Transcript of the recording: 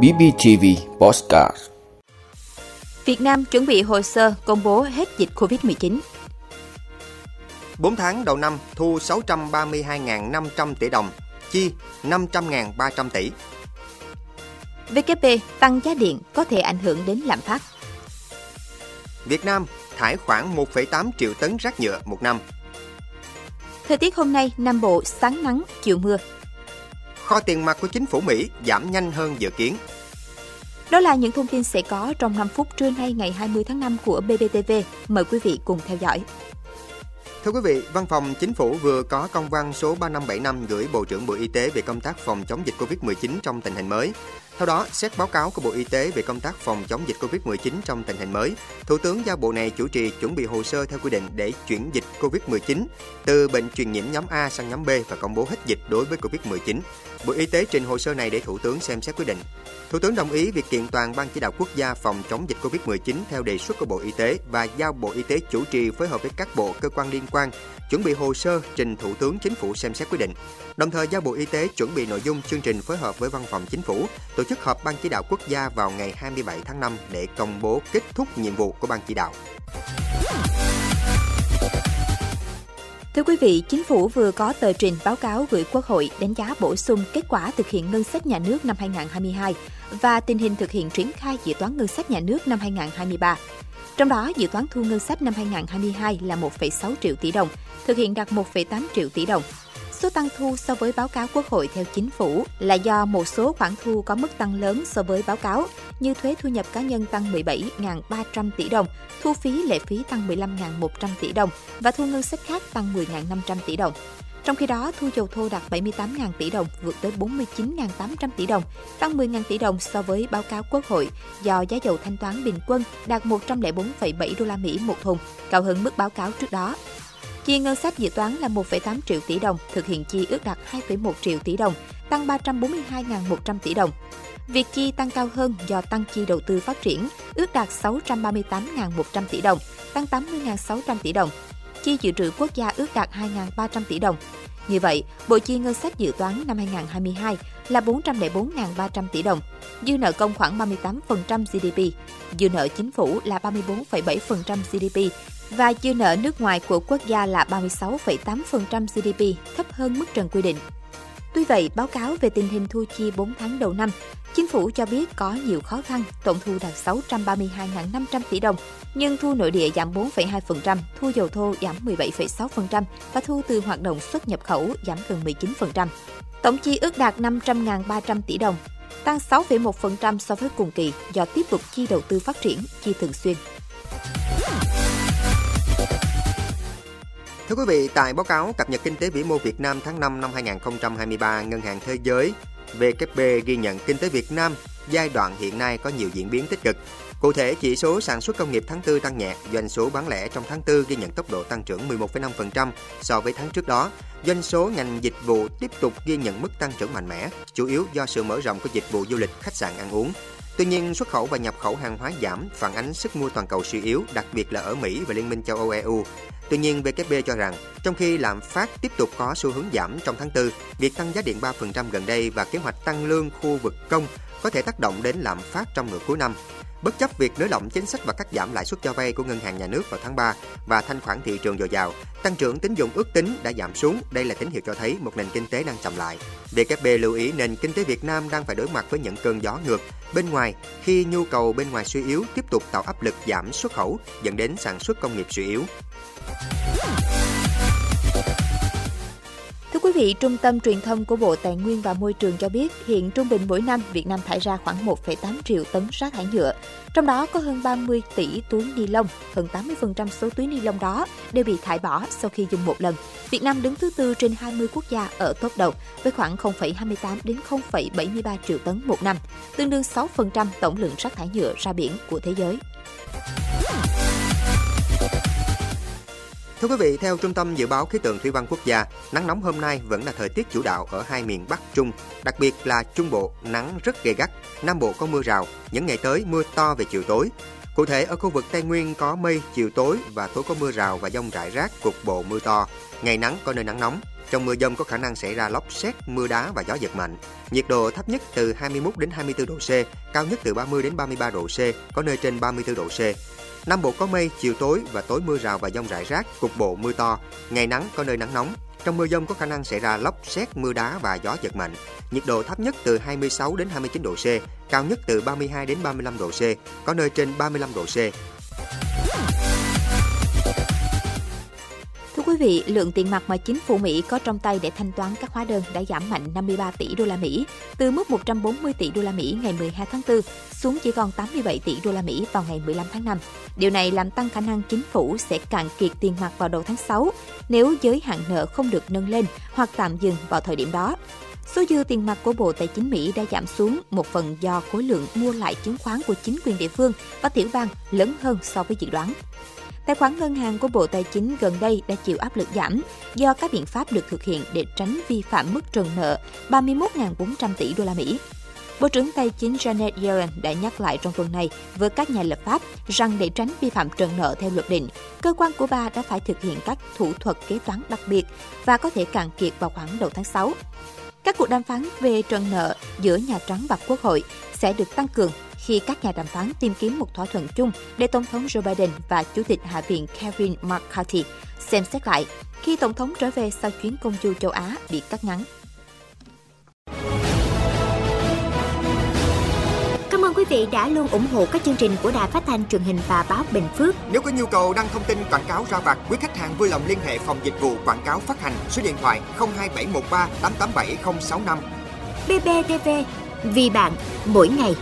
BBTV Postcard Việt Nam chuẩn bị hồ sơ công bố hết dịch COVID-19. 4 tháng đầu năm thu 632.500 tỷ đồng, chi 500.300 tỷ. WP tăng giá điện có thể ảnh hưởng đến lạm phát. Việt Nam thải khoảng 1,8 triệu tấn rác nhựa một năm. Thời tiết hôm nay, Nam Bộ sáng nắng, chiều mưa. Kho tiền mặt của chính phủ Mỹ giảm nhanh hơn dự kiến. Đó là những thông tin sẽ có trong 5 phút trưa nay ngày 20 tháng 5 của BBTV. Mời quý vị cùng theo dõi. Thưa quý vị, Văn phòng Chính phủ vừa có công văn số 3575 gửi Bộ trưởng Bộ Y tế về công tác phòng chống dịch COVID-19 trong tình hình mới. Theo đó, xét báo cáo của Bộ Y tế về công tác phòng chống dịch COVID-19 trong tình hình mới, Thủ tướng giao Bộ này chủ trì chuẩn bị hồ sơ theo quy định để chuyển dịch COVID-19 từ bệnh truyền nhiễm nhóm A sang nhóm B và công bố hết dịch đối với COVID-19. Bộ Y tế trình hồ sơ này để Thủ tướng xem xét quyết định. Thủ tướng đồng ý việc kiện toàn Ban chỉ đạo quốc gia phòng chống dịch COVID-19 theo đề xuất của Bộ Y tế và giao Bộ Y tế chủ trì phối hợp với các bộ cơ quan liên quan chuẩn bị hồ sơ trình Thủ tướng Chính phủ xem xét quyết định. Đồng thời giao Bộ Y tế chuẩn bị nội dung chương trình phối hợp với Văn phòng Chính phủ tổ chức họp Ban chỉ đạo quốc gia vào ngày 27 tháng 5 để công bố kết thúc nhiệm vụ của Ban chỉ đạo. Thưa quý vị, Chính phủ vừa có tờ trình báo cáo gửi Quốc hội đánh giá bổ sung kết quả thực hiện ngân sách nhà nước năm 2022 và tình hình thực hiện triển khai dự toán ngân sách nhà nước năm 2023. Trong đó, dự toán thu ngân sách năm 2022 là 1,6 triệu tỷ đồng, thực hiện đạt 1,8 triệu tỷ đồng. Số tăng thu so với báo cáo Quốc hội theo chính phủ là do một số khoản thu có mức tăng lớn so với báo cáo, như thuế thu nhập cá nhân tăng 17.300 tỷ đồng, thu phí lệ phí tăng 15.100 tỷ đồng và thu ngân sách khác tăng 10.500 tỷ đồng. Trong khi đó, thu dầu thô đạt 78.000 tỷ đồng, vượt tới 49.800 tỷ đồng, tăng 10.000 tỷ đồng so với báo cáo Quốc hội do giá dầu thanh toán bình quân đạt 104,7 đô la Mỹ một thùng, cao hơn mức báo cáo trước đó. Chi ngân sách dự toán là 1,8 triệu tỷ đồng, thực hiện chi ước đạt 2,1 triệu tỷ đồng, tăng 342.100 tỷ đồng. Việc chi tăng cao hơn do tăng chi đầu tư phát triển, ước đạt 638.100 tỷ đồng, tăng 80.600 tỷ đồng. Chi dự trữ quốc gia ước đạt 2.300 tỷ đồng. Như vậy, bộ chi ngân sách dự toán năm 2022 là 404.300 tỷ đồng, dư nợ công khoảng 38% GDP, dư nợ chính phủ là 34,7% GDP và dư nợ nước ngoài của quốc gia là 36,8% GDP, thấp hơn mức trần quy định. Tuy vậy, báo cáo về tình hình thu chi 4 tháng đầu năm, chính phủ cho biết có nhiều khó khăn, tổng thu đạt 632.500 tỷ đồng, nhưng thu nội địa giảm 4,2%, thu dầu thô giảm 17,6% và thu từ hoạt động xuất nhập khẩu giảm gần 19%. Tổng chi ước đạt 500.300 tỷ đồng, tăng 6,1% so với cùng kỳ do tiếp tục chi đầu tư phát triển, chi thường xuyên. Thưa quý vị, tại báo cáo cập nhật kinh tế vĩ mô Việt Nam tháng 5 năm 2023, Ngân hàng Thế giới WB ghi nhận kinh tế Việt Nam giai đoạn hiện nay có nhiều diễn biến tích cực. Cụ thể, chỉ số sản xuất công nghiệp tháng 4 tăng nhẹ, doanh số bán lẻ trong tháng 4 ghi nhận tốc độ tăng trưởng 11,5% so với tháng trước đó. Doanh số ngành dịch vụ tiếp tục ghi nhận mức tăng trưởng mạnh mẽ, chủ yếu do sự mở rộng của dịch vụ du lịch, khách sạn ăn uống. Tuy nhiên, xuất khẩu và nhập khẩu hàng hóa giảm, phản ánh sức mua toàn cầu suy yếu, đặc biệt là ở Mỹ và Liên minh châu Âu EU. Tuy nhiên, WB cho rằng, trong khi lạm phát tiếp tục có xu hướng giảm trong tháng 4, việc tăng giá điện 3% gần đây và kế hoạch tăng lương khu vực công có thể tác động đến lạm phát trong nửa cuối năm. Bất chấp việc nới lỏng chính sách và cắt giảm lãi suất cho vay của ngân hàng nhà nước vào tháng 3 và thanh khoản thị trường dồi dào, tăng trưởng tín dụng ước tính đã giảm xuống. Đây là tín hiệu cho thấy một nền kinh tế đang chậm lại. VKB lưu ý nền kinh tế Việt Nam đang phải đối mặt với những cơn gió ngược bên ngoài khi nhu cầu bên ngoài suy yếu tiếp tục tạo áp lực giảm xuất khẩu dẫn đến sản xuất công nghiệp suy yếu. Vị, Trung tâm Truyền thông của Bộ Tài nguyên và Môi trường cho biết hiện trung bình mỗi năm Việt Nam thải ra khoảng 1,8 triệu tấn rác thải nhựa. Trong đó có hơn 30 tỷ túi ni lông, hơn 80% số túi ni lông đó đều bị thải bỏ sau khi dùng một lần. Việt Nam đứng thứ tư trên 20 quốc gia ở top đầu với khoảng 0,28 đến 0,73 triệu tấn một năm, tương đương 6% tổng lượng rác thải nhựa ra biển của thế giới. Thưa quý vị, theo Trung tâm Dự báo Khí tượng Thủy văn Quốc gia, nắng nóng hôm nay vẫn là thời tiết chủ đạo ở hai miền Bắc Trung, đặc biệt là Trung Bộ nắng rất gay gắt, Nam Bộ có mưa rào, những ngày tới mưa to về chiều tối. Cụ thể ở khu vực Tây Nguyên có mây, chiều tối và tối có mưa rào và dông rải rác, cục bộ mưa to, ngày nắng có nơi nắng nóng. Trong mưa dông có khả năng xảy ra lốc xét, mưa đá và gió giật mạnh. Nhiệt độ thấp nhất từ 21 đến 24 độ C, cao nhất từ 30 đến 33 độ C, có nơi trên 34 độ C. Nam Bộ có mây, chiều tối và tối mưa rào và dông rải rác, cục bộ mưa to, ngày nắng có nơi nắng nóng. Trong mưa dông có khả năng xảy ra lốc, xét, mưa đá và gió giật mạnh. Nhiệt độ thấp nhất từ 26 đến 29 độ C, cao nhất từ 32 đến 35 độ C, có nơi trên 35 độ C. quý vị, lượng tiền mặt mà chính phủ Mỹ có trong tay để thanh toán các hóa đơn đã giảm mạnh 53 tỷ đô la Mỹ, từ mức 140 tỷ đô la Mỹ ngày 12 tháng 4 xuống chỉ còn 87 tỷ đô la Mỹ vào ngày 15 tháng 5. Điều này làm tăng khả năng chính phủ sẽ cạn kiệt tiền mặt vào đầu tháng 6 nếu giới hạn nợ không được nâng lên hoặc tạm dừng vào thời điểm đó. Số dư tiền mặt của Bộ Tài chính Mỹ đã giảm xuống một phần do khối lượng mua lại chứng khoán của chính quyền địa phương và tiểu bang lớn hơn so với dự đoán. Tài khoản ngân hàng của Bộ Tài chính gần đây đã chịu áp lực giảm do các biện pháp được thực hiện để tránh vi phạm mức trần nợ 31.400 tỷ đô la Mỹ. Bộ trưởng Tài chính Janet Yellen đã nhắc lại trong tuần này với các nhà lập pháp rằng để tránh vi phạm trần nợ theo luật định, cơ quan của bà đã phải thực hiện các thủ thuật kế toán đặc biệt và có thể cạn kiệt vào khoảng đầu tháng 6. Các cuộc đàm phán về trần nợ giữa Nhà Trắng và Quốc hội sẽ được tăng cường khi các nhà đàm phán tìm kiếm một thỏa thuận chung để Tổng thống Joe Biden và Chủ tịch Hạ viện Kevin McCarthy xem xét lại khi Tổng thống trở về sau chuyến công du châu Á bị cắt ngắn. Cảm ơn quý vị đã luôn ủng hộ các chương trình của Đài Phát thanh truyền hình và báo Bình Phước. Nếu có nhu cầu đăng thông tin quảng cáo ra vặt, quý khách hàng vui lòng liên hệ phòng dịch vụ quảng cáo phát hành số điện thoại 02713 887065. BBTV, vì bạn, mỗi ngày.